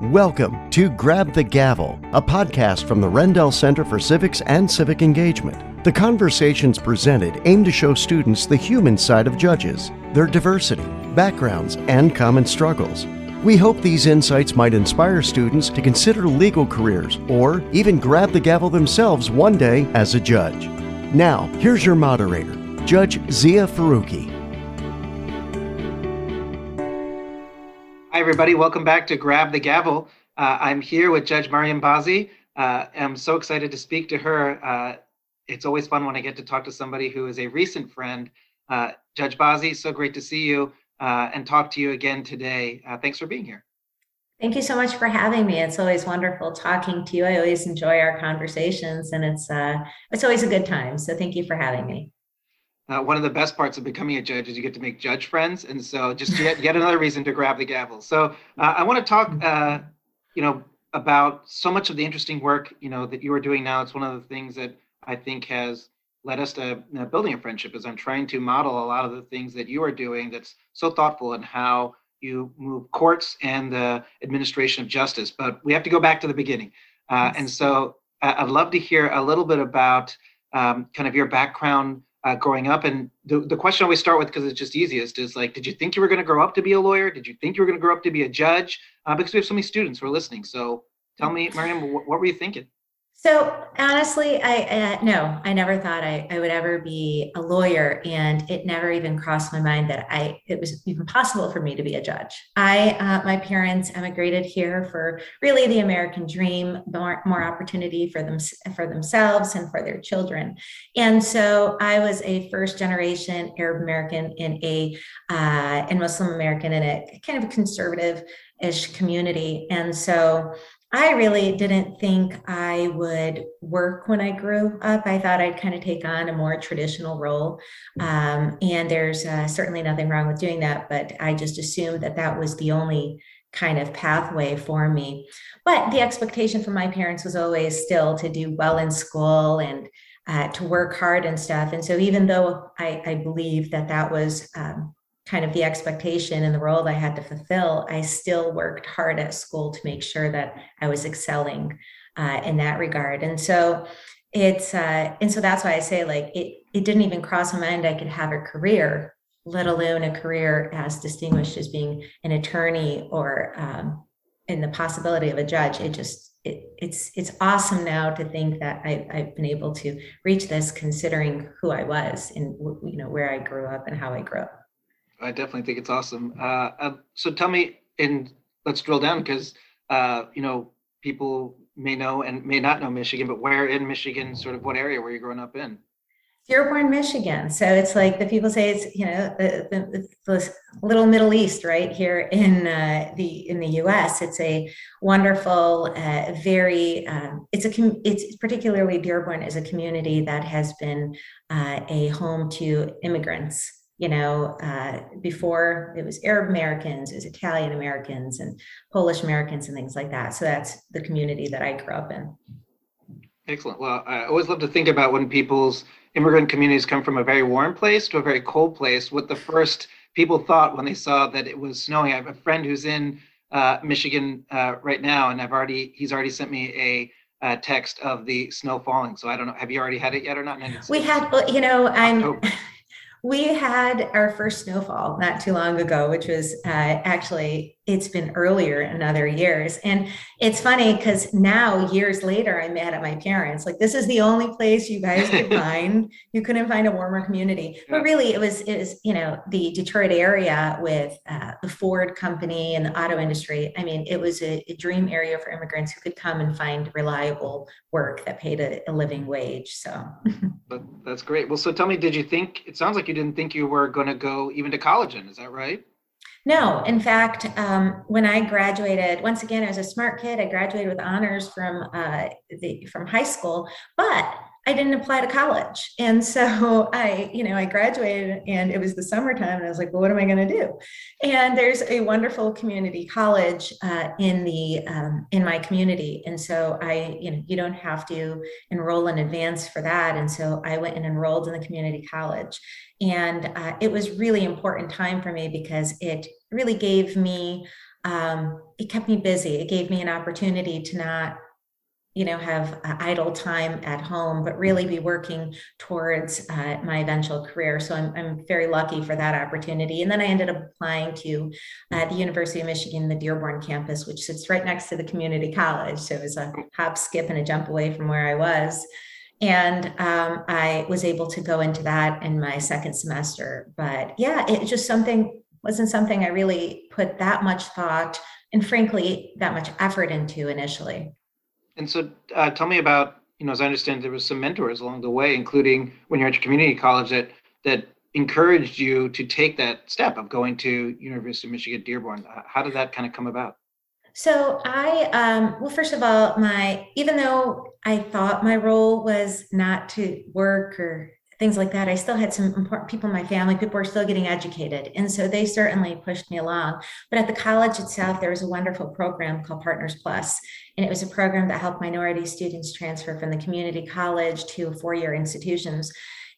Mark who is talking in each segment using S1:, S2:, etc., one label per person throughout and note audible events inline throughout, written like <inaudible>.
S1: Welcome to Grab the Gavel, a podcast from the Rendell Center for Civics and Civic Engagement. The conversations presented aim to show students the human side of judges, their diversity, backgrounds, and common struggles. We hope these insights might inspire students to consider legal careers or even grab the gavel themselves one day as a judge. Now, here's your moderator, Judge Zia Faruqui.
S2: Hi, everybody. Welcome back to Grab the Gavel. Uh, I'm here with Judge Mariam Bazzi. Uh, I'm so excited to speak to her. Uh, it's always fun when I get to talk to somebody who is a recent friend. Uh, Judge Bazzi, so great to see you uh, and talk to you again today. Uh, thanks for being here.
S3: Thank you so much for having me. It's always wonderful talking to you. I always enjoy our conversations, and it's it's always a good time. So thank you for having me.
S2: Uh, one of the best parts of becoming a judge is you get to make judge friends, and so just yet, yet another reason to grab the gavel. So uh, I want to talk, uh, you know, about so much of the interesting work you know that you are doing now. It's one of the things that I think has led us to you know, building a friendship. Is I'm trying to model a lot of the things that you are doing. That's so thoughtful and how you move courts and the administration of justice. But we have to go back to the beginning, uh, and so uh, I'd love to hear a little bit about um, kind of your background uh, growing up. And the, the question I always start with, because it's just easiest, is like, did you think you were going to grow up to be a lawyer? Did you think you were going to grow up to be a judge? Uh, because we have so many students who are listening. So tell me, Mariam, what, what were you thinking?
S3: So honestly, I uh, no, I never thought I, I would ever be a lawyer, and it never even crossed my mind that I it was even possible for me to be a judge. I uh, my parents emigrated here for really the American dream, more more opportunity for them for themselves and for their children, and so I was a first generation Arab American in a uh, and Muslim American in a kind of conservative ish community, and so I really didn't think I would work when I grew up. I thought I'd kind of take on a more traditional role. Um, and there's uh, certainly nothing wrong with doing that, but I just assumed that that was the only kind of pathway for me. But the expectation from my parents was always still to do well in school and uh, to work hard and stuff. And so even though I, I believe that that was um, kind of the expectation and the role that I had to fulfill, I still worked hard at school to make sure that I was excelling uh, in that regard. And so it's uh, and so that's why I say like it it didn't even cross my mind I could have a career, let alone a career as distinguished as being an attorney or um, in the possibility of a judge. It just it, it's it's awesome now to think that I, I've been able to reach this, considering who I was and you know where I grew up and how I grew up.
S2: I definitely think it's awesome. Uh, uh, so tell me, and let's drill down because uh, you know people may know and may not know Michigan, but where in Michigan, sort of what area were you growing up in?
S3: Dearborn, Michigan. So it's like the people say it's you know the, the, the little Middle East right here in uh, the in the U.S. It's a wonderful, uh, very um, it's a it's particularly Dearborn is a community that has been uh, a home to immigrants you know, uh, before it was Arab Americans, it was Italian Americans and Polish Americans and things like that. So that's the community that I grew up in.
S2: Excellent. Well, I always love to think about when people's immigrant communities come from a very warm place to a very cold place, what the first people thought when they saw that it was snowing. I have a friend who's in uh, Michigan uh, right now, and I've already he's already sent me a uh, text of the snow falling. So I don't know. Have you already had it yet or not?
S3: We had, you know, I'm we had our first snowfall not too long ago, which was uh, actually it's been earlier in other years. And it's funny because now, years later, I'm mad at my parents. Like, this is the only place you guys could <laughs> find. You couldn't find a warmer community. But really, it was, it was, you know, the Detroit area with uh, the Ford company and the auto industry. I mean, it was a, a, dream area for immigrants who could come and find reliable work that paid a, a living wage. So <laughs>
S2: that's great. Well, so tell me, did you think, it sounds like you didn't think you were going to go even to college in, is that right?
S3: No, in fact, um, when I graduated, once again, I was a smart kid. I graduated with honors from uh, the from high school, but I didn't apply to college. And so <laughs> I, you know, I graduated and it was the summertime and I was like, well, what am I going to do? And there's a wonderful community college uh, in the, um, in my community. And so I, you know, you don't have to enroll in advance for that. And so I went and enrolled in the community college. And uh, it was really important time for me because it really gave me um, it kept me busy. It gave me an opportunity to not you know have uh, idle time at home but really be working towards uh, my eventual career. So I'm, I'm very lucky for that opportunity. And then i ended up applying to uh, the university of michigan the dearborn campus which sits right next to the community college. So it was a hop skip and a jump away from where i was. And um, i was able to go into that in my second semester. But yeah it just something wasn't something i really put that much thought and frankly that much effort into initially
S2: and so, uh, tell me about you know, as I understand, there was some mentors along the way, including when you're at your community college that that encouraged you to take that step of going to University of Michigan Dearborn. How did that kind of come about?
S3: So I, um, well, first of all, my even though I thought my role was not to work or things like that. I still had some important people in my family. People were still getting educated. And so they certainly pushed me along. But at the college itself, there was a wonderful program called Partners Plus, And it was a program that helped minority students transfer from the community college to four year institutions.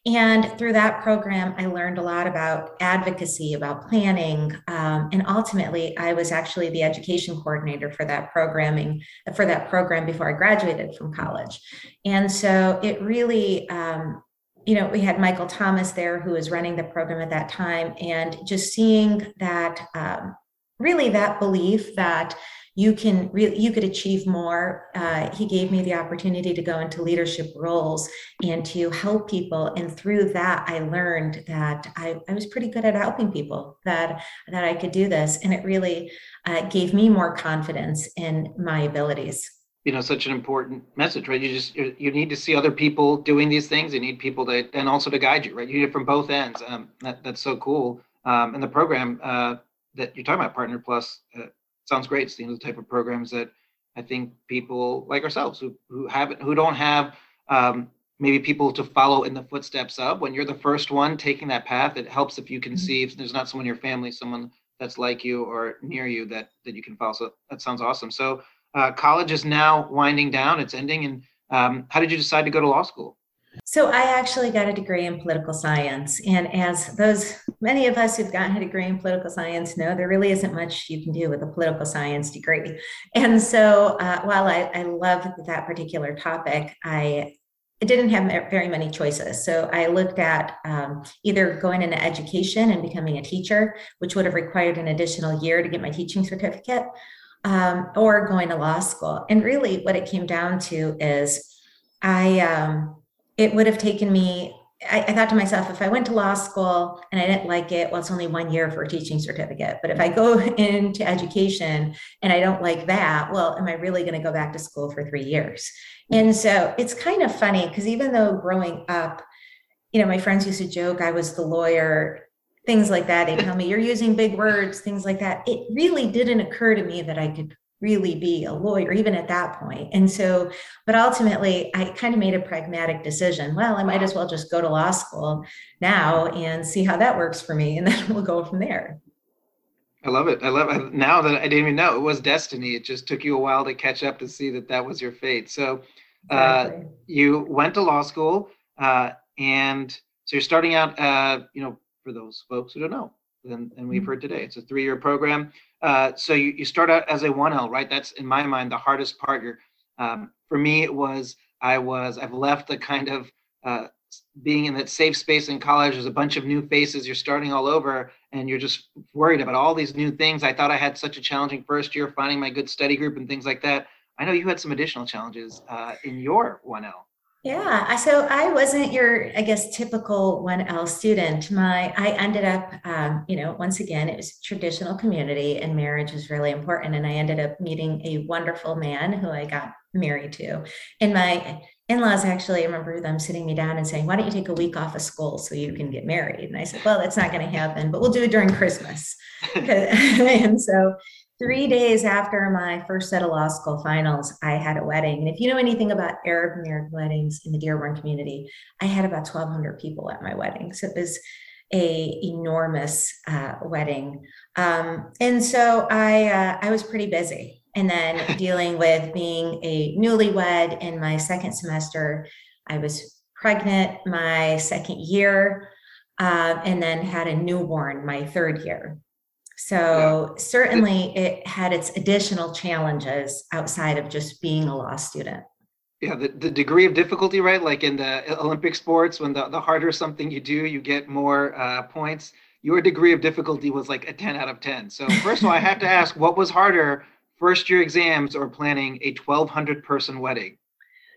S3: And through that program, I learned a lot about advocacy, about planning. Um, and ultimately, I was actually the education coordinator for that programming, for that program before I graduated from college. And so it really, um, you know, we had Michael Thomas there who was running the program at that time, and just seeing that um, really that belief that you can really you could achieve more. Uh, he gave me the opportunity to go into leadership roles and to help people, and through that, I learned that I, I was pretty good at helping people. That that I could do this, and it really uh, gave me more confidence in my abilities
S2: you know such an important message right? You just you need to see other people doing these things. You need people that and also to guide you right? You need it from both ends. Um, that, that's so cool. Um, and the program uh, that you're talking about partner plus uh, sounds great. It's the type of programs that i think people like ourselves who, who haven't who don't have um, maybe people to follow in the footsteps of. When you're the first one taking that path it helps if you can mm-hmm. see if there's not someone in your family someone that's like you or near you that that you can follow. So that sounds awesome. So uh, college is now winding down, it's ending. And um, how did you decide to go to law school?
S3: So I actually got a degree in political science. And as those many of us who've gotten a degree in political science know, there really isn't much you can do with a political science degree. And so uh, while I, I love that particular topic, I didn't have very many choices. So I looked at um, either going into education and becoming a teacher, which would have required an additional year to get my teaching certificate, um, or going to law school. And really, what it came down to is I, um, it would have taken me, I, I, thought to myself, if I went to law school and I didn't like it, well, it's only one year for a teaching certificate. But if I go <laughs> into education and I don't like that, well, am I really going to go back to school for three years? And so it's kind of funny because even though growing up, you know, my friends used to joke I was the lawyer things like that. They tell me you're using big words, things like that. It really didn't occur to me that I could really be a lawyer even at that point. And so, but ultimately, I kind of made a pragmatic decision. Well, I might as well just go to law school now and see how that works for me, and <laughs> then we'll go from there.
S2: I love it. I love it. Now that I didn't even know it was destiny. It just took you a while to catch up to see that that was your fate. So, uh, exactly. you went to law school, uh, and so you're starting out, uh, you know, for those folks who don't know. And, and we've mm-hmm. heard today, it's a three-year program. Uh, so you, you start out as a 1L, right? That's in my mind the hardest part. You're, um, for me, it was I was I've left the kind of uh, being in that safe space in college. There's a bunch of new faces. You're starting all over, and you're just worried about all these new things. I thought I had such a challenging first year finding my good study group and things like that. I know you had some additional challenges uh, in your 1L.
S3: Yeah, so I wasn't your, I guess, typical 1L student. My, I ended up, um, you know, once again, it was traditional community and marriage was really important. And I ended up meeting a wonderful man who I got married to. And my in-laws actually, I remember them sitting me down and saying, why don't you take a week off of school so you can get married? And I said, well, that's not going to happen, but we'll do it during Christmas. <laughs> and so three days after my first set of law school finals, I had a wedding. And if you know anything about Arab American weddings in the Dearborn community, I had about 1,200 people at my wedding. So it was a enormous uh, wedding. Um, and so I, uh, I was pretty busy. And then <laughs> dealing with being a newlywed in my second semester, I was pregnant my second year, uh, and then had a newborn my third year. So yeah. certainly it had its additional challenges outside of just being a law student.
S2: Yeah, the, the degree of difficulty, right? Like in the Olympic sports, when the, the harder something you do, you get more uh, points. Your degree of difficulty was like a 10 out of 10. So, first of all, I have to <laughs> ask what was harder, first year exams or planning a 1,200 person wedding?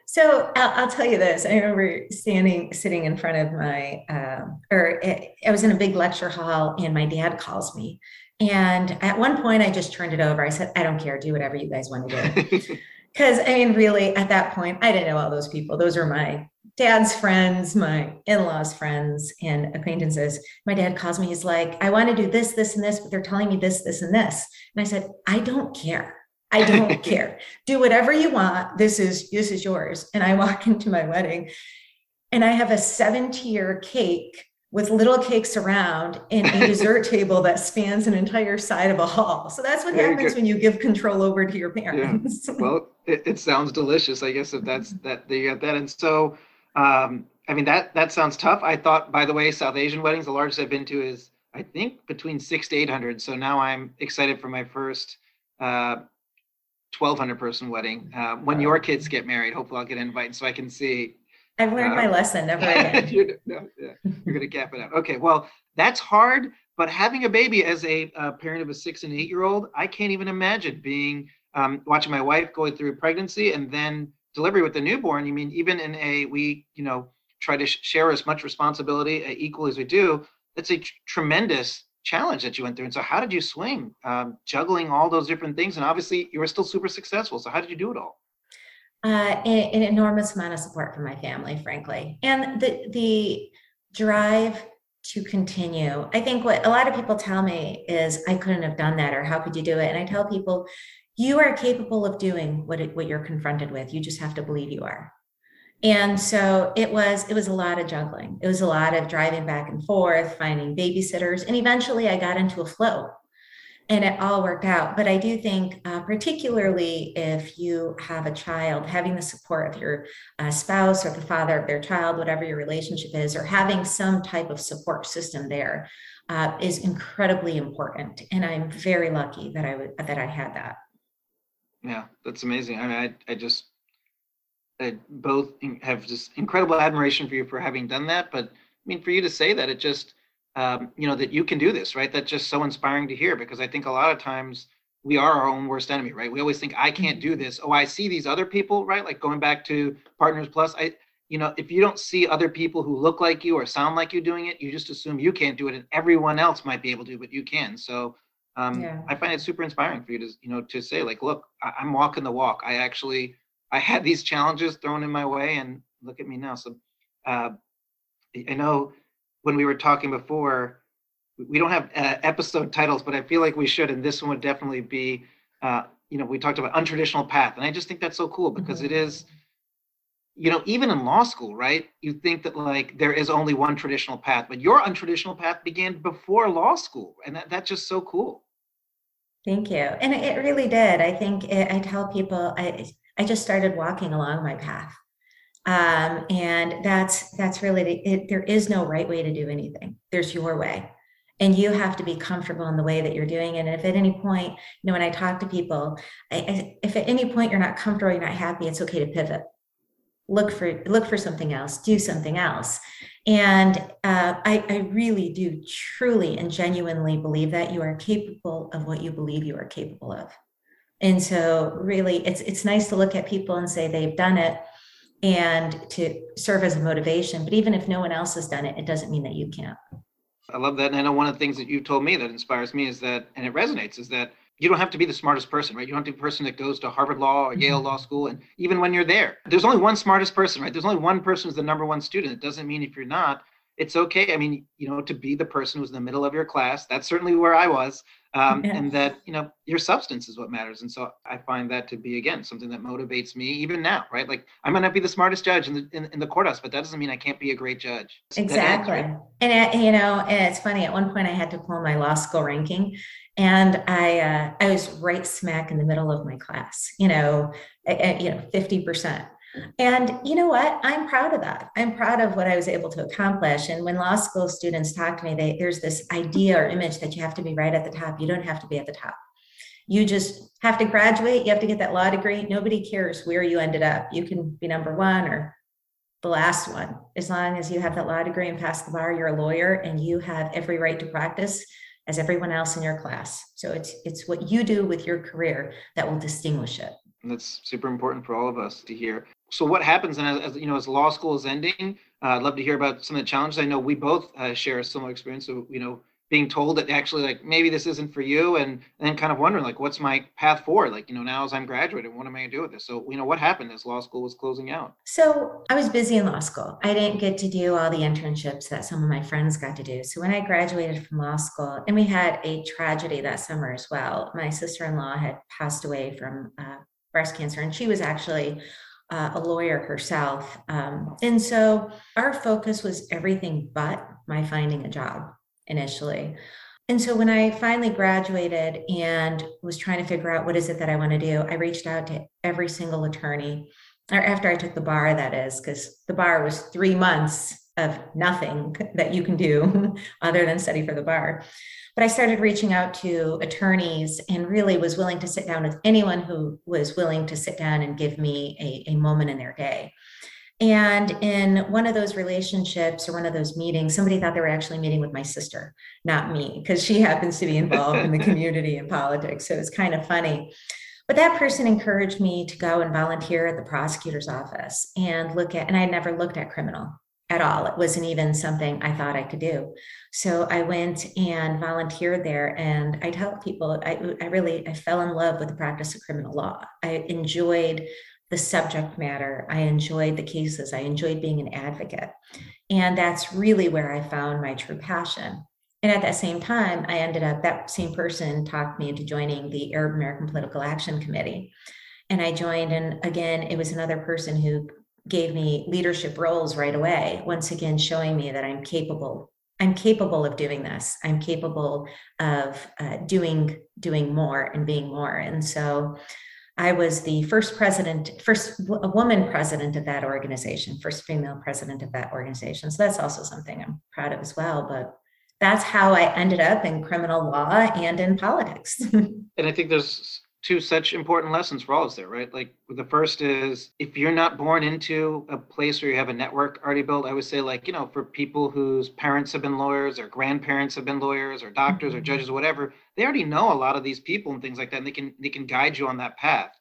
S3: So I'll, I'll, tell you this. I remember standing, sitting in front of my, um, or it, I was in a big lecture hall, and my dad calls me. And at one point, I just turned it over. I said, "I don't care. Do whatever you guys want to do." <laughs> Because I mean, really, at that point, I didn't know all those people. Those are my dad's friends, my in-laws' friends, and acquaintances. My dad calls me. He's like, "I want to do this, this, and this, but they're telling me this, this, and this." And I said, "I don't care." I don't <laughs> care. Do whatever you want. This is this is yours. And I walk <laughs> into my wedding and I have a seven tier cake with little cakes around and a <laughs> dessert table that spans an entire side of a hall. So that's what Very happens good. when you give control over to your parents.
S2: Yeah. <laughs> Well, it, it, sounds delicious. I guess if that's that they got that. And so um, I mean that that sounds tough. I thought, by the way, South Asian weddings, the largest I've been to is I think between six to eight hundred. So now I'm excited for my first uh, 1200 person wedding. Uh, when your kids get married, hopefully I'll get invited so I can see.
S3: I've learned my lesson. Never <laughs> again.
S2: you're, no, yeah, you're going to cap it out. Okay. Well, that's hard, but having a baby as a uh, parent of a six and eight year old, I can't even imagine being um, watching my wife going through pregnancy and then delivery with the newborn. You mean even in a we you know try to sh- share as much responsibility uh, equal as we do. That's a tr- tremendous challenge that you went through. And so, how did you swing, um, juggling all those different things? And obviously, you were still super successful. So, how did you do it all?
S3: Uh, an, enormous amount of support from my family, frankly, and the the drive to continue. I think what a lot of people tell me is, "I couldn't have done that," or "How could you do it?" And I tell people, "You are capable of doing what it, what you're confronted with. You just have to believe you are." and so it was it was a lot of juggling it was a lot of driving back and forth finding babysitters and eventually i got into a flow and it all worked out. But i do think uh, particularly if you have a child having the support of your uh, spouse or the father of their child whatever your relationship is or having some type of support system there uh, is incredibly important. And i'm very lucky that i that i had that.
S2: Yeah that's amazing. I mean i, I just I both have just incredible admiration for you for having done that. But I mean, for you to say that, it just, um, you know, that you can do this, right? That's just so inspiring to hear because I think a lot of times we are our own worst enemy, right? We always think, I can't mm-hmm. do this. Oh, I see these other people, right? Like going back to Partners Plus, I, you know, if you don't see other people who look like you or sound like you doing it, you just assume you can't do it and everyone else might be able to, but you can. So um, yeah. I find it super inspiring for you to, you know, to say like, look, I, I'm walking the walk. I actually, I had these challenges thrown in my way, and look at me now. So uh, I know when we were talking before, we don't have uh, episode titles, but I feel like we should, and this one would definitely be. Uh, you know, we talked about untraditional path, and I just think that's so cool because mm-hmm. it is. You know, even in law school, right? You think that like there is only one traditional path, but your untraditional path began before law school, and that, that's just so cool.
S3: Thank you. And it really did. I think it, I tell people I I just started walking along my path. Um, and that's that's really it, there is no right way to do anything. There's your way. And you have to be comfortable in the way that you're doing it. And if at any point, you know, when I talk to people, I, I, if at any point you're not comfortable, you're not happy, it's okay to pivot. Look for look for something else, do something else. And uh, I, I really do truly and genuinely believe that you are capable of what you believe you are capable of. And so really it's it's nice to look at people and say they've done it and to serve as a motivation. But even if no one else has done it, it doesn't mean that you can't.
S2: I love that. And I know one of the things that you've told me that inspires me is that, and it resonates, is that you don't have to be the smartest person, right? You don't have to be the person that goes to Harvard Law or Yale mm-hmm. Law School. And even when you're there, there's only one smartest person, right? There's only one person who's the number one student. It doesn't mean if you're not, it's okay. I mean, you know, to be the person who's in the middle of your class, that's certainly where I was. Um, yeah. And that, you know, your substance is what matters. And so I find that to be, again, something that motivates me even now, right? Like I might not be the smartest judge in the, in, in the courthouse, but that doesn't mean I can't be a great judge.
S3: Exactly. Ends, right? And, uh, you know, and it's funny, at one point I had to pull my law school ranking and I, uh, I was right smack in the middle of my class, you know, you know, 50%. And you know what? I'm proud of that. I'm proud of what I was able to accomplish. And when law school students talk to me, they, there's this idea or image that you have to be right at the top. You don't have to be at the top. You just have to graduate. You have to get that law degree. Nobody cares where you ended up. You can be number one or the last one. As long as you have that law degree and pass the bar, you're a lawyer and you have every right to practice as everyone else in your class. So it's it's what you do with your career that will distinguish it.
S2: And that's super important for all of us to hear. So what happens and as, as, you know as law school is ending? Uh, I'd love to hear about some of the challenges. I know we both uh, share a similar experience. So you know being told that actually like maybe this isn't for you and, and then kind of wondering like what's my path forward like you know now as i'm graduating what am i going to do with this so you know what happened as law school was closing out
S3: so i was busy in law school i didn't get to do all the internships that some of my friends got to do so when i graduated from law school and we had a tragedy that summer as well my sister-in-law had passed away from uh, breast cancer and she was actually uh, a lawyer herself um, and so our focus was everything but my finding a job initially. And so when I finally graduated and was trying to figure out what is it that I want to do, I reached out to every single attorney, or after I took the bar, that is, because the bar was three months of nothing <laughs> that you can do <laughs> other than study for the bar. But I started reaching out to attorneys and really was willing to sit down with anyone who was willing to sit down and give me a, a moment in their day. And in one of those relationships or one of those meetings, somebody thought they were actually meeting with my sister, not me, because she <laughs> happens to be involved in the community and politics. So it was kind of funny. But that person encouraged me to go and volunteer at the prosecutor's office and look at, and I had never looked at criminal at all. It wasn't even something I thought I could do. So I went and volunteered there. And I tell people, I, I really, I fell in love with the practice of criminal law. I enjoyed the subject matter. I enjoyed the cases. I enjoyed being an advocate. And that's really where I found my true passion. And at that same time, I ended up, that same person talked me into joining the Arab American Political Action Committee. And I joined, and again, it was another person who gave me leadership roles right away, once again, showing me that I'm capable. I'm capable of doing this. I'm capable of uh, doing doing more and being more. And so I was the first president, first woman president of that organization, first female president of that organization. So that's also something I'm proud of as well. But that's how I ended up in criminal law and in politics. <laughs>
S2: and I think there's two such important lessons for all of us there, right? Like the first is if you're not born into a place where you have a network already built, I would say like, you know, for people whose parents have been lawyers or grandparents have been lawyers or doctors mm-hmm. or judges or whatever, they already know a lot of these people and things like that. And they can they can guide you on that path.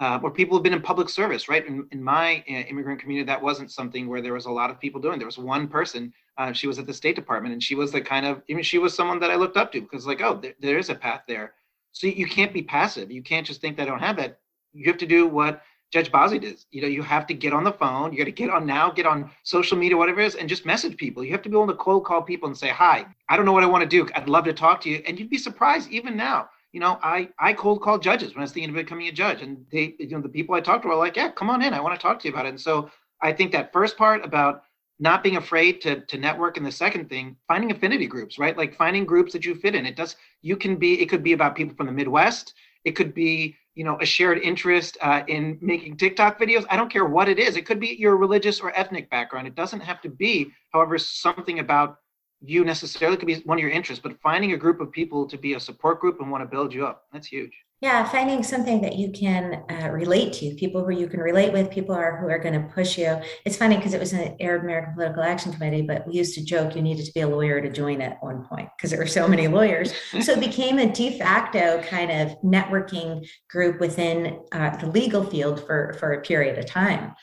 S2: Uh, or people have been in public service, right? In, in my uh, immigrant community, that wasn't something where there was a lot of people doing. There was one person. Uh, she was at the State Department, and she was the kind of, I mean, she was someone that I looked up to because, like, oh, there, there is a path there. So you can't be passive. You can't just think I don't have that. You have to do what Judge Bazzi does. You know, you have to get on the phone. You got to get on now, get on social media, whatever it is, and just message people. You have to be able to cold call people and say, "Hi, I don't know what I want to do. I'd love to talk to you." And you'd be surprised, even now you know, I I cold called judges when I was thinking of becoming a judge, and they, you know, the people I talked to were like, "Yeah, come on in. I want to talk to you about it." And so I think that first part about not being afraid to to network, and the second thing, finding affinity groups, right? Like finding groups that you fit in. It does. You can be. It could be about people from the Midwest. It could be you know a shared interest uh, in making TikTok videos. I don't care what it is. It could be your religious or ethnic background. It doesn't have to be, however, something about you necessarily could be one of your interests, but finding a group of people to be a support group and want to build you up, that's huge.
S3: Yeah, finding something that you can uh, relate to, people who you can relate with, people are who are going to push you. It's funny because it was an Arab American Political Action Committee, but we used to joke you needed to be a lawyer to join at one point because there were so many lawyers. <laughs> so it became a de facto kind of networking group within uh, the legal field for for a period of time.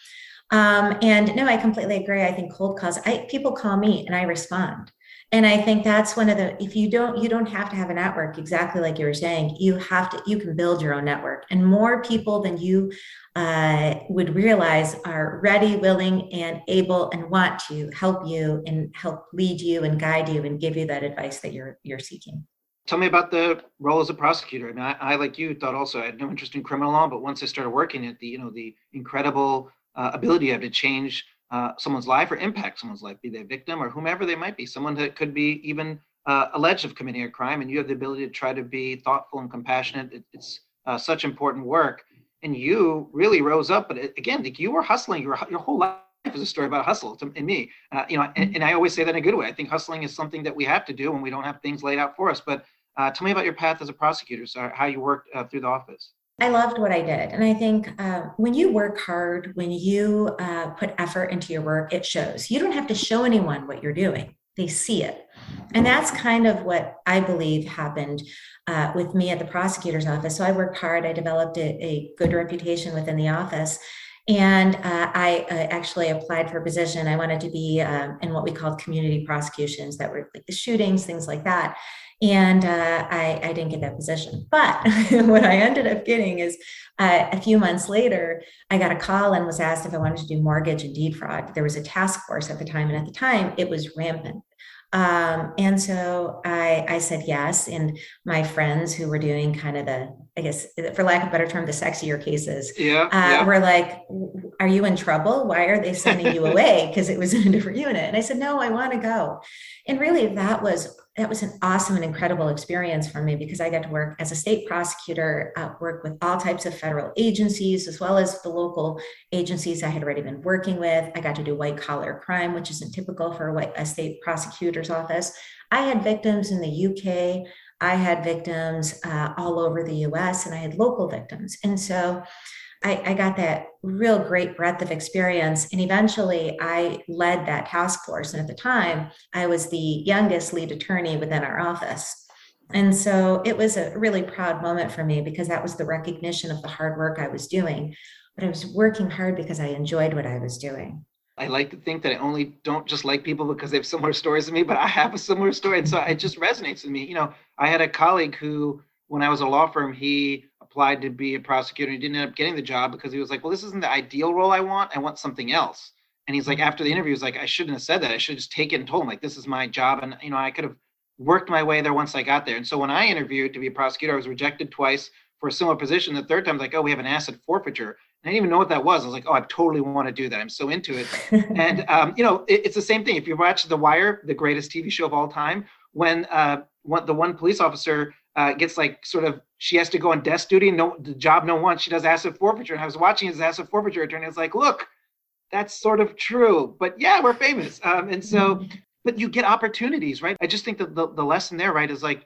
S3: Um, and no, I completely agree. I think cold calls. I people call me and I respond and i think that's one of the if you don't you don't have to have a network exactly like you were saying you have to you can build your own network and more people than you uh, would realize are ready willing and able and want to help you and help lead you and guide you and give you that advice that you're you're seeking
S2: tell me about the role as a prosecutor. I mean, I, I, like you thought also I had no interest in criminal law, but once I started working at the, you know, the incredible uh, ability I have to change uh, someone's life or impact someone's life, be they a victim or whomever they might be, someone that could be even uh, alleged of committing a crime, and you have the ability to try to be thoughtful and compassionate. It, it's uh, such important work. and you really rose up. But again, like you were hustling your your whole life is a story about hustle to, in me. Uh, you know, and, and, I always say that in a good way. I think hustling is something that we have to do when we don't have things laid out for us. But uh, tell me about your path as a prosecutor, so how you worked uh, through the office.
S3: I loved what I did. And I think uh, when you work hard, when you uh, put effort into your work, it shows. You don't have to show anyone what you're doing, they see it. And that's kind of what I believe happened uh, with me at the prosecutor's office. So I worked hard, I developed a, a good reputation within the office. And uh, I uh, actually applied for a position. I wanted to be um, in what we called community prosecutions that were like the shootings, things like that and uh, I, I, didn't get that position. But <laughs> what I ended up getting is uh, a few months later, I got a call and was asked if I wanted to do mortgage and deed fraud. There was a task force at the time, and at the time, it was rampant. Um, and so I, I said yes. And my friends who were doing kind of the, I guess, for lack of a better term, the sexier cases,
S2: yeah, uh, yeah.
S3: were like, "Are you in trouble? Why are they sending you <laughs> away?" Because it was in a different unit. And I said, "No, I want to go." And really, that was that was an awesome and incredible experience for me because I got to work as a state prosecutor, uh, work with all types of federal agencies as well as the local agencies I had already been working with. I got to do white collar crime, which isn't typical for a, white, a state prosecutor's office. I had victims in the UK. I had victims uh, all over the US, and I had local victims. And so I, I, got that real great breadth of experience. And eventually I led that task force. And at the time, I was the youngest lead attorney within our office. And so it was a really proud moment for me because that was the recognition of the hard work I was doing. But I was working hard because I enjoyed what I was doing.
S2: I like to think that I only don't just like people because they have similar stories to me, but I have a similar story. And so it just resonates with me. You know, I had a colleague who, when I was a law firm, he applied to be a prosecutor. He didn't end up getting the job because he was like, well, this isn't the ideal role I want. I want something else. And he's like, after the interview, he's like, I shouldn't have said that. I should have just take it and told him like, this is my job. And, you know, I could have worked my way there once I got there. And so when I interviewed to be a prosecutor, I was rejected twice for a similar position. The third time, I was like, oh, we have an asset forfeiture. And I didn't even know what that was. I was like, oh, I totally want to do that. I'm so into it. <laughs> and, um, you know, it, it's the same thing. If you watch The Wire, the greatest TV show of all time, when uh, one, the one police officer uh, gets like sort of she has to go on desk duty and no the job no one she does asset forfeiture and i was watching his asset forfeiture attorney it's like look that's sort of true but yeah we're famous. Um, and so mm-hmm. but you get opportunities right? I just think that the, the lesson there right is like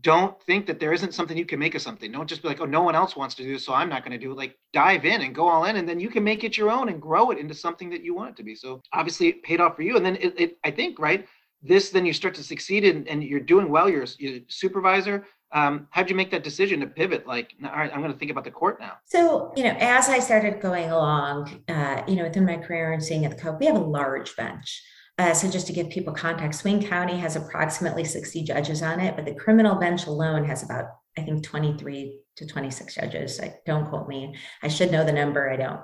S2: don't think that there isn't something you can make of something. Don't just be like oh no one else wants to do this so i'm not going to do it. Like dive in and go all in and then you can make it your own and grow it into something that you want it to be. So obviously it paid off for you and then it, it i think right this then you start to succeed and, and you're doing well you're, you're a supervisor um, how'd you make that decision to pivot? Like all right i'm going to think about the court now.
S3: So you know as i started going along uh, you know within my career and seeing at the court we have a large bench. Uh, so just to give people context Wayne County has approximately 60 judges on it but the criminal bench alone has about i think 23 to 26 judges. I, don't quote me. I should know the number. I don't.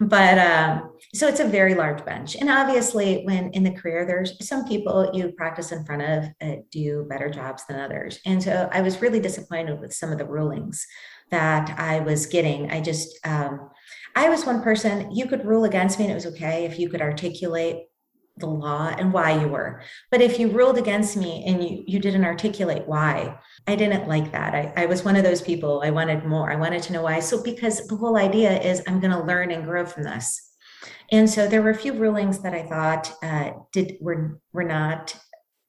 S3: But um, so it's a very large bench. And obviously, when in the career, there's some people you practice in front of uh, do better jobs than others. And so I was really disappointed with some of the rulings that I was getting. I just, um, I was one person, you could rule against me and it was okay if you could articulate the law and why you were. But if you ruled against me and you, you didn't articulate why, I didn't like that. I, I was one of those people. I wanted more. I wanted to know why. So, because the whole idea is I'm going to learn and grow from this. And so there were a few rulings that I thought uh, did were were not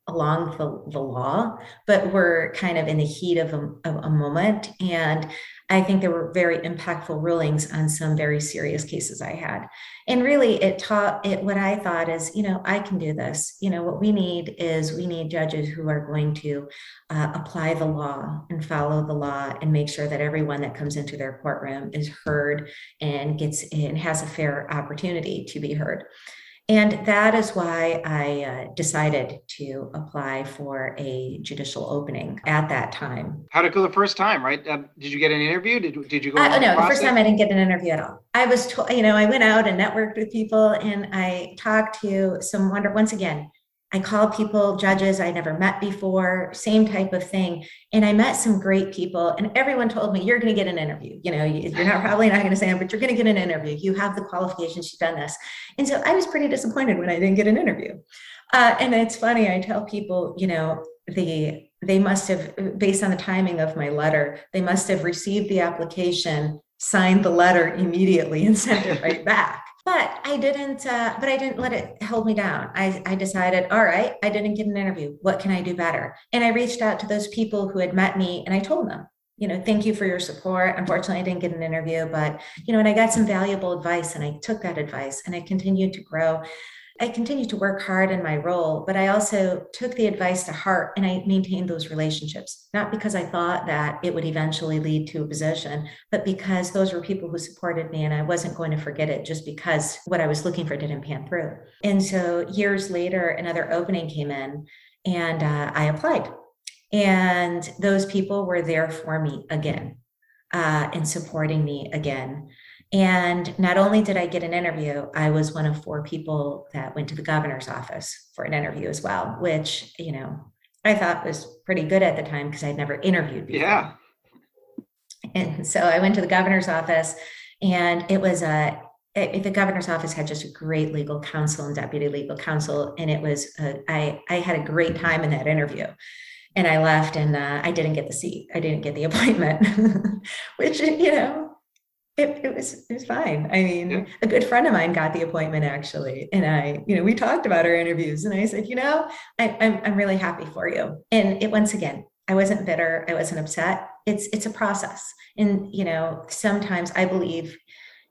S3: along the, the law, but were kind of in the heat of a, of a moment. And I think there were very impactful rulings on some very serious cases I had. And really, it taught it what I thought is, you know, I can do this. You know, what we need is we need judges who are going to uh, apply the law and follow the law and make sure that everyone that comes into their courtroom is heard and gets and has a fair opportunity to be heard. And that is why I uh, decided to apply for a judicial opening at that time.
S2: How did it go the first time, right? Uh, did you get an interview? Did, did you go?
S3: Uh, no, the, the first time I didn't get an interview at all. I was, told, you know, I went out and networked with people and I talked to some wonder, once again, I called people, judges I never met before, same type of thing. And I met some great people, and everyone told me, You're going to get an interview. You know, you're not probably not going to say it, but you're going to get an interview. You have the qualifications, you've done this. And so I was pretty disappointed when I didn't get an interview. Uh, and it's funny, I tell people, you know, the they must have, based on the timing of my letter, they must have received the application signed the letter immediately and sent it right <laughs> back. But I didn't. Uh, but I didn't let it hold me down. I, I decided, all right, I didn't get an interview. What can I do better? And I reached out to those people who had met me, and I told them, you know, thank you for your support. Unfortunately, I didn't get an interview, but you know, and I got some valuable advice, and I took that advice, and I continued to grow. I continued to work hard in my role, but I also took the advice to heart and I maintained those relationships, not because I thought that it would eventually lead to a position, but because those were people who supported me and I wasn't going to forget it just because what I was looking for didn't pan through. And so years later, another opening came in and uh, I applied. And those people were there for me again uh, and supporting me again. And not only did I get an interview, I was one of four people that went to the governor's office for an interview as well, which, you know, I thought was pretty good at the time because I'd never interviewed before.
S2: Yeah.
S3: And so I went to the governor's office and it was a, it, the governor's office had just a great legal counsel and deputy legal counsel. And it was, a, I, I had a great time in that interview and I left and uh, I didn't get the seat. I didn't get the <laughs> appointment, <laughs> which, you know, it, it was it was fine. I mean, yeah. a good friend of mine got the appointment actually, and I, you know, we talked about our interviews, and I said, you know, I, I'm I'm really happy for you. And it once again, I wasn't bitter, I wasn't upset. It's it's a process, and you know, sometimes I believe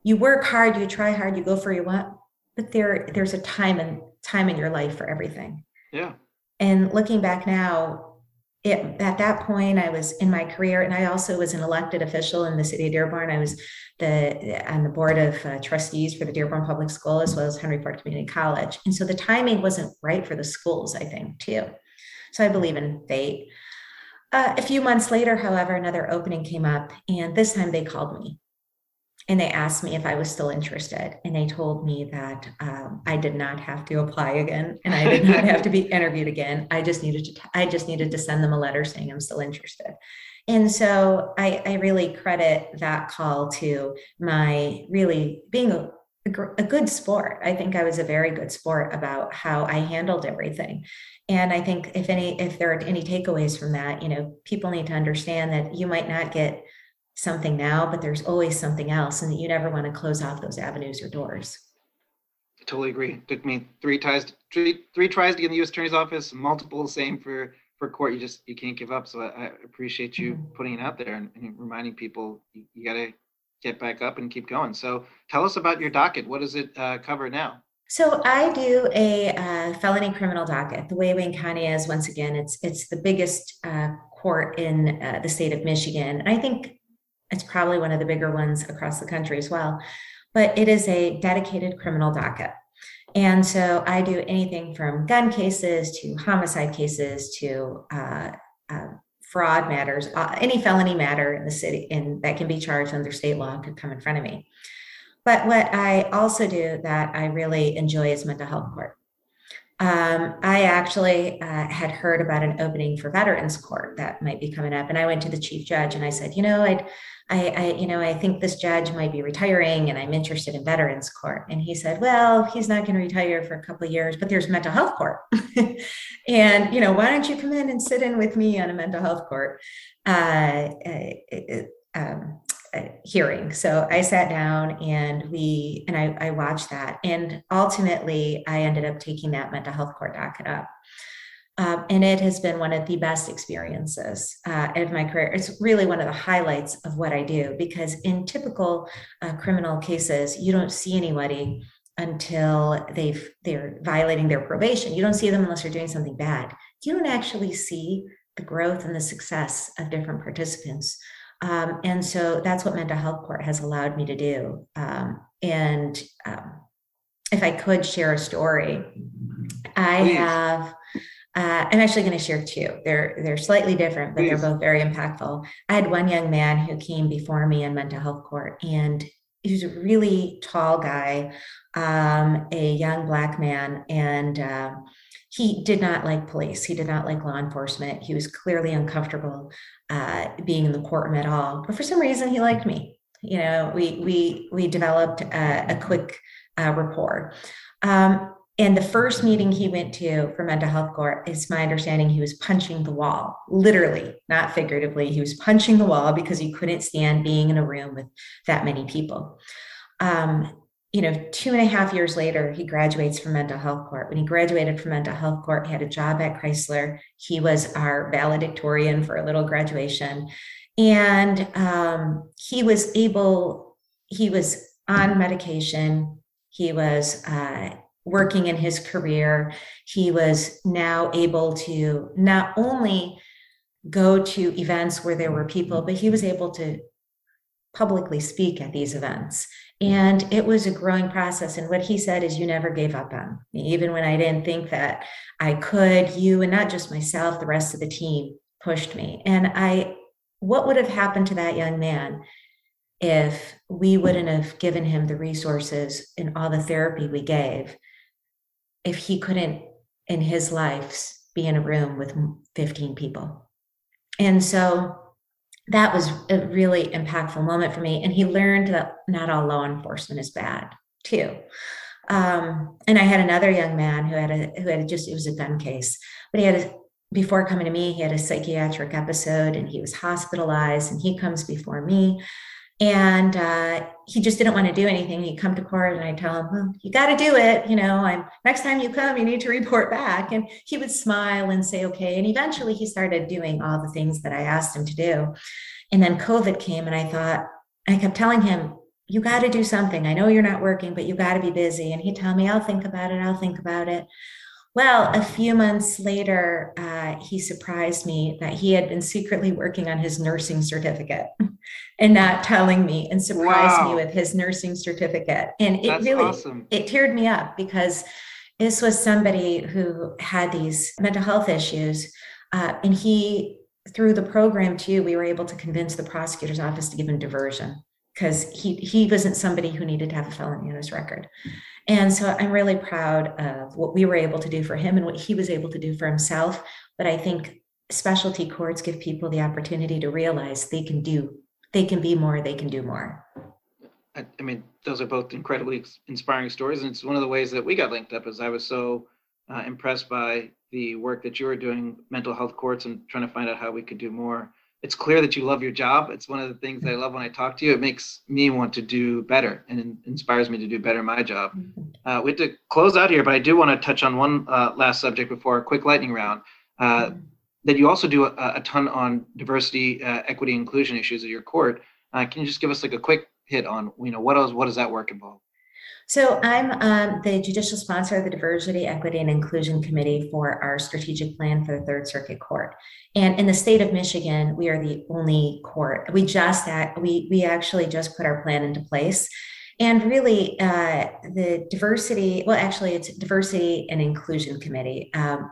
S3: you work hard, you try hard, you go for your what, but there there's a time and time in your life for everything.
S2: Yeah.
S3: And looking back now, it, at that point, I was in my career, and I also was an elected official in the city of Dearborn. I was the on the board of uh, trustees for the Dearborn Public School as well as Henry Ford Community College, and so the timing wasn't right for the schools, I think, too. So I believe in fate. Uh, a few months later, however, another opening came up, and this time they called me and they asked me if I was still interested. And they told me that um, I did not have to apply again, and I did not have to be <laughs> interviewed again. I just needed to. I just needed to send them a letter saying I'm still interested. And so I, I really credit that call to my really being a, a good sport. I think I was a very good sport about how I handled everything. And I think if any, if there are any takeaways from that, you know, people need to understand that you might not get something now, but there's always something else, and that you never want to close off those avenues or doors.
S2: I totally agree. It took me three tries, three three tries to get in the U.S. Attorney's office, multiple same for for court. You just you can't give up. So I, I appreciate you mm-hmm. putting it out there and, and reminding people you, you got to get back up and keep going. So tell us about your docket. What does it uh, cover now?
S3: So I do a uh, felony criminal docket. The way Wayne County is, once again, it's it's the biggest uh, court in uh, the state of Michigan. And I think it's probably one of the bigger ones across the country as well. But it is a dedicated criminal docket. And so I do anything from gun cases to homicide cases to uh, uh, fraud matters, uh, any felony matter in the city in, that can be charged under state law could come in front of me. But what I also do that I really enjoy is mental health court. Um, I actually uh, had heard about an opening for Veterans Court that might be coming up, and I went to the chief judge and I said, you know, I'd I, I, you know, I think this judge might be retiring and I'm interested in Veterans Court. And he said, well, he's not going to retire for a couple of years, but there's mental health court. <laughs> and, you know, why don't you come in and sit in with me on a mental health court uh, uh, um, uh, hearing? So I sat down and we, and I, I watched that. And ultimately, I ended up taking that mental health court docket up. Um, and it has been one of the best experiences uh, of my career. It's really one of the highlights of what I do because in typical uh, criminal cases, you don't see anybody until they've they're violating their probation. You don't see them unless they're doing something bad. You don't actually see the growth and the success of different participants. Um, and so that's what mental health court has allowed me to do. Um, and um, if I could share a story, I Please. have uh, I'm actually going to share two. They're they're slightly different, but Please. they're both very impactful. I had one young man who came before me in mental health court, and he was a really tall guy, um, a young black man, and uh, he did not like police. He did not like law enforcement. He was clearly uncomfortable uh, being in the courtroom at all. But for some reason, he liked me. You know, we we we developed a, a quick uh, rapport. Um, And the first meeting he went to for mental health court, it's my understanding he was punching the wall, literally, not figuratively. He was punching the wall because he couldn't stand being in a room with that many people. Um, you know, two and a half years later, he graduates from mental health court. When he graduated from mental health court, he had a job at Chrysler. He was our valedictorian for a little graduation. And um, he was able, he was on medication. He was uh, working in his career. He was now able to not only go to events where there were people, but he was able to publicly speak at these events. And it was a growing process. And what he said is, you never gave up on me, even when I didn't think that I could. You, and not just myself, the rest of the team pushed me. And I, what would have happened to that young man if we wouldn't have given him the resources and all the therapy we gave if he couldn't in his life be in a room with 15 people and so that was a really impactful moment for me. And he learned that not all law enforcement is bad, too. Um, and I had another young man who had a who had a just it was a gun case, but he had a before coming to me, he had a psychiatric episode and he was hospitalized. And he comes before me, and uh, he just didn't want to do anything. He'd come to court, and I'd tell him, "Well, you got to do it. You know, I'm next time you come, you need to report back." And he would smile and say, "Okay." And eventually, he started doing all the things that I asked him to do. And then COVID came, and I thought, I kept telling him, "You got to do something. I know you're not working, but you got to be busy." And he'd tell me, "I'll think about it. I'll think about it." Well, a few months later, uh, he surprised me that he had been secretly working on his nursing certificate <laughs> and not telling me and surprised wow. me with his nursing certificate. And it That's really awesome. it teared me up because this was somebody who had these mental health issues. Uh, and he, through the program too, we were able to convince the prosecutor's office to give him diversion because he he wasn't somebody who needed to have a felony on his record. And so I'm really proud of what we were able to do for him and what he was able to do for himself. But I think specialty courts give people the opportunity to realize they can do, they can be more, they can do more.
S2: I, I mean, those are both incredibly inspiring stories. And it's one of the ways that we got linked up is I was so uh, impressed by the work that you were doing, mental health courts, and trying to find out how we could do more it's clear that you love your job. It's one of the things that I love when I talk to you. It makes me want to do better and inspires me to do better in my job. Mm-hmm. Uh, we have to close out here, but I do want to touch on one uh, last subject before a quick lightning round. Uh, mm-hmm. That you also do a, a ton on diversity, uh, equity, inclusion issues at your court. Uh, can you just give us like a quick hit on you know what else what does that work involve?
S3: So I'm um, the judicial sponsor of the Diversity, Equity, and Inclusion Committee for our strategic plan for the Third Circuit Court. And in the state of Michigan, we are the only court. We just act, we we actually just put our plan into place. And really, uh, the diversity, well, actually, it's diversity and inclusion committee. Um,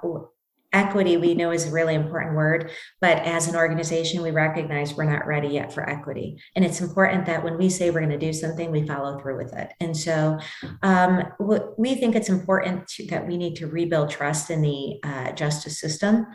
S3: equity we know is a really important word but as an organization we recognize we're not ready yet for equity. And it's important that when we say we're going to do something we follow through with it. And so um, we think it's important to, that we need to rebuild trust in the uh, justice system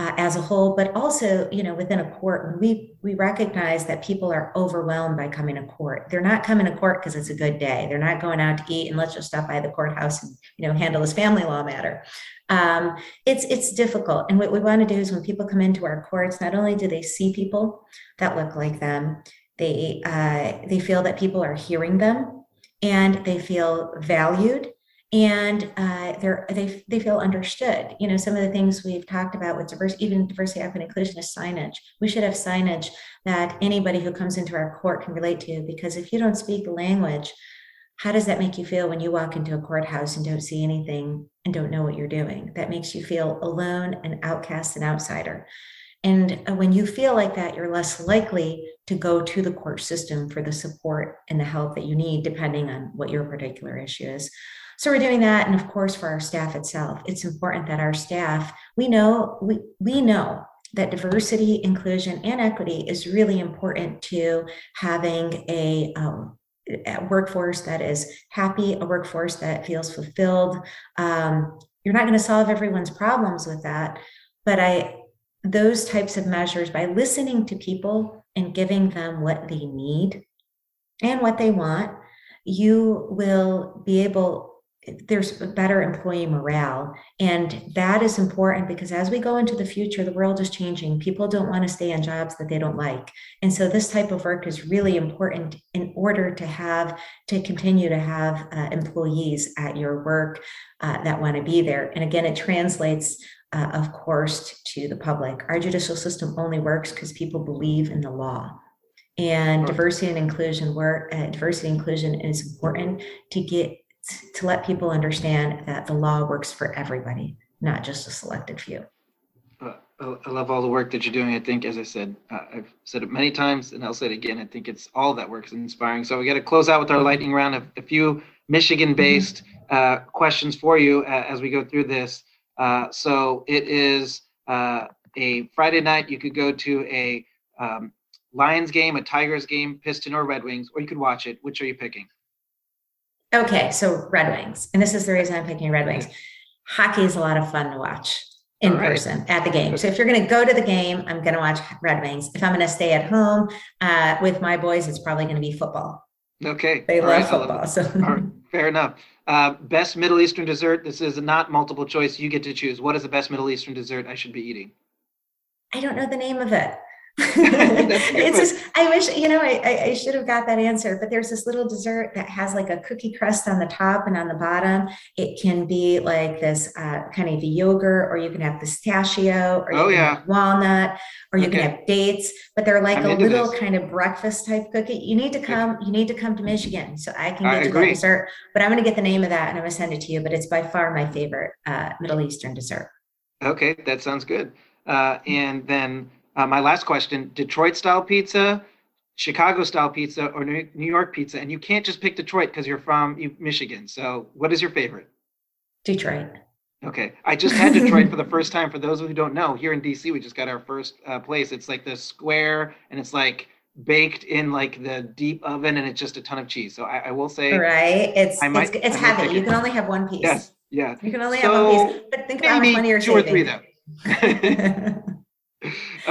S3: uh, as a whole, but also, you know, within a court, we we recognize that people are overwhelmed by coming to court. They're not coming to court because it's a good day. They're not going out to eat and let's just stop by the courthouse and you know handle this family law matter. Um, it's it's difficult, and what we want to do is when people come into our courts, not only do they see people that look like them, they uh, they feel that people are hearing them, and they feel valued and uh, they're they they feel understood. You know, some of the things we've talked about with diversity, even diversity, equity, inclusion, is signage. We should have signage that anybody who comes into our court can relate to. Because if you don't speak the language, how does that make you feel when you walk into a courthouse and don't see anything and don't know what you're doing? That makes you feel alone and outcast and outsider. And uh, when you feel like that, you're less likely to go to the court system for the support and the help that you need, depending on what your particular issue is. So we're doing that. And of course, for our staff itself, it's important that our staff, we know, we, we know that diversity, inclusion, and equity is really important to having a, um, workforce that is happy, a workforce that feels fulfilled. Um, you're not going to solve everyone's problems with that, but I those types of measures by listening to people and giving them what they need and what they want, you will be able there's better employee morale. And that is important because as we go into the future, the world is changing. People don't want to stay in jobs that they don't like. And so this type of work is really important in order to have, to continue to have uh, employees at your work uh, that want to be there. And again, it translates. Uh, of course, to the public. Our judicial system only works because people believe in the law and diversity and inclusion work uh, diversity and inclusion is important to get to let people understand that the law works for everybody, not just a selected few.
S2: Uh, I love all the work that you're doing. I think, as I said, uh, I've said it many times, and I'll say it again. I think it's all that work is inspiring. So we got to close out with our lightning round of a few Michigan-based uh, questions for you uh, as we go through this. Uh, so it is uh, a Friday night. You could go to a um, Lions game, a Tigers game, Piston or Red Wings, or you could watch it. Which are you picking?
S3: Okay, so Red Wings, and this is the reason I'm picking Red Wings. Hockey is a lot of fun to watch in right. person at the game. So if you're going to go to the game, I'm going to watch Red Wings. If I'm going to stay at home uh, with my boys, it's probably going to be football.
S2: Okay,
S3: they All love right. football. Love so
S2: right. fair enough. Uh, best Middle Eastern dessert. This is not multiple choice. You get to choose. What is the best Middle Eastern dessert I should be eating?
S3: I don't know the name of it. It's just i wish you know I, I should have got that answer but there's this little dessert that has like a cookie crust on the top and on the bottom. It can be like this uh, kind of yogurt or you can have pistachio or
S2: oh, yeah.
S3: walnut or you okay. can have dates but they're like I'm a little this. kind of breakfast type cookie. You need to come you need to come to michigan so i can get I you that dessert but i'm going to get the name of that and i'm going to send it to you but it's by far my favorite uh, middle eastern dessert.
S2: Okay that sounds good. Uh, and then uh, my last question Detroit style pizza, Chicago style pizza, or New York pizza? And you can't just pick Detroit because you're from Michigan. So, what is your favorite?
S3: Detroit.
S2: Okay. I just had Detroit for the first time. For those who don't know, here in DC, we just got our first uh, place. It's like the square and it's like baked in like the deep oven and it's just a ton of cheese. So I, I will say,
S3: right? It's might, it's, it's heavy. You can only have one piece.
S2: Yes. Yeah.
S3: You can only so have one piece. But think about how much money you're
S2: two saving. or three though. <laughs> <laughs>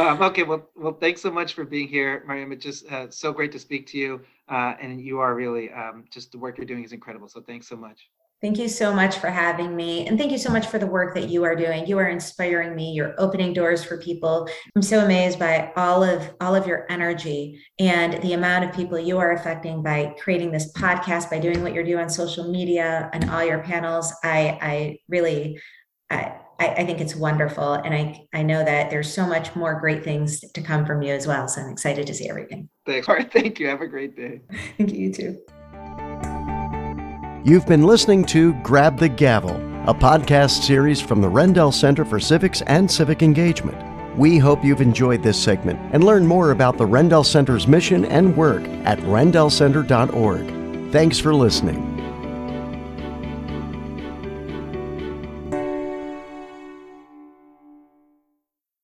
S2: um, okay, well, well, thanks so much for being here, Mariam. It's just uh, so great to speak to you, uh, and you are really um, just the work you're doing is incredible. So thanks so much.
S3: Thank you so much for having me, and thank you so much for the work that you are doing. You are inspiring me. You're opening doors for people. I'm so amazed by all of all of your energy and the amount of people you are affecting by creating this podcast, by doing what you're doing on social media and all your panels. I I really I I, I, think it's wonderful. And I, I know that there's so much more great things to come from you as well. So I'm excited to see everything.
S2: Thanks. All right. <laughs> Thank you. Have a great day. <laughs>
S3: Thank you, you too.
S1: You've been listening to Grab the Gavel, a podcast series from the Rendell Center for Civics and Civic Engagement. We hope you've enjoyed this segment and learn more about the Rendell Center's mission and work at rendellcenter.org. Thanks for listening.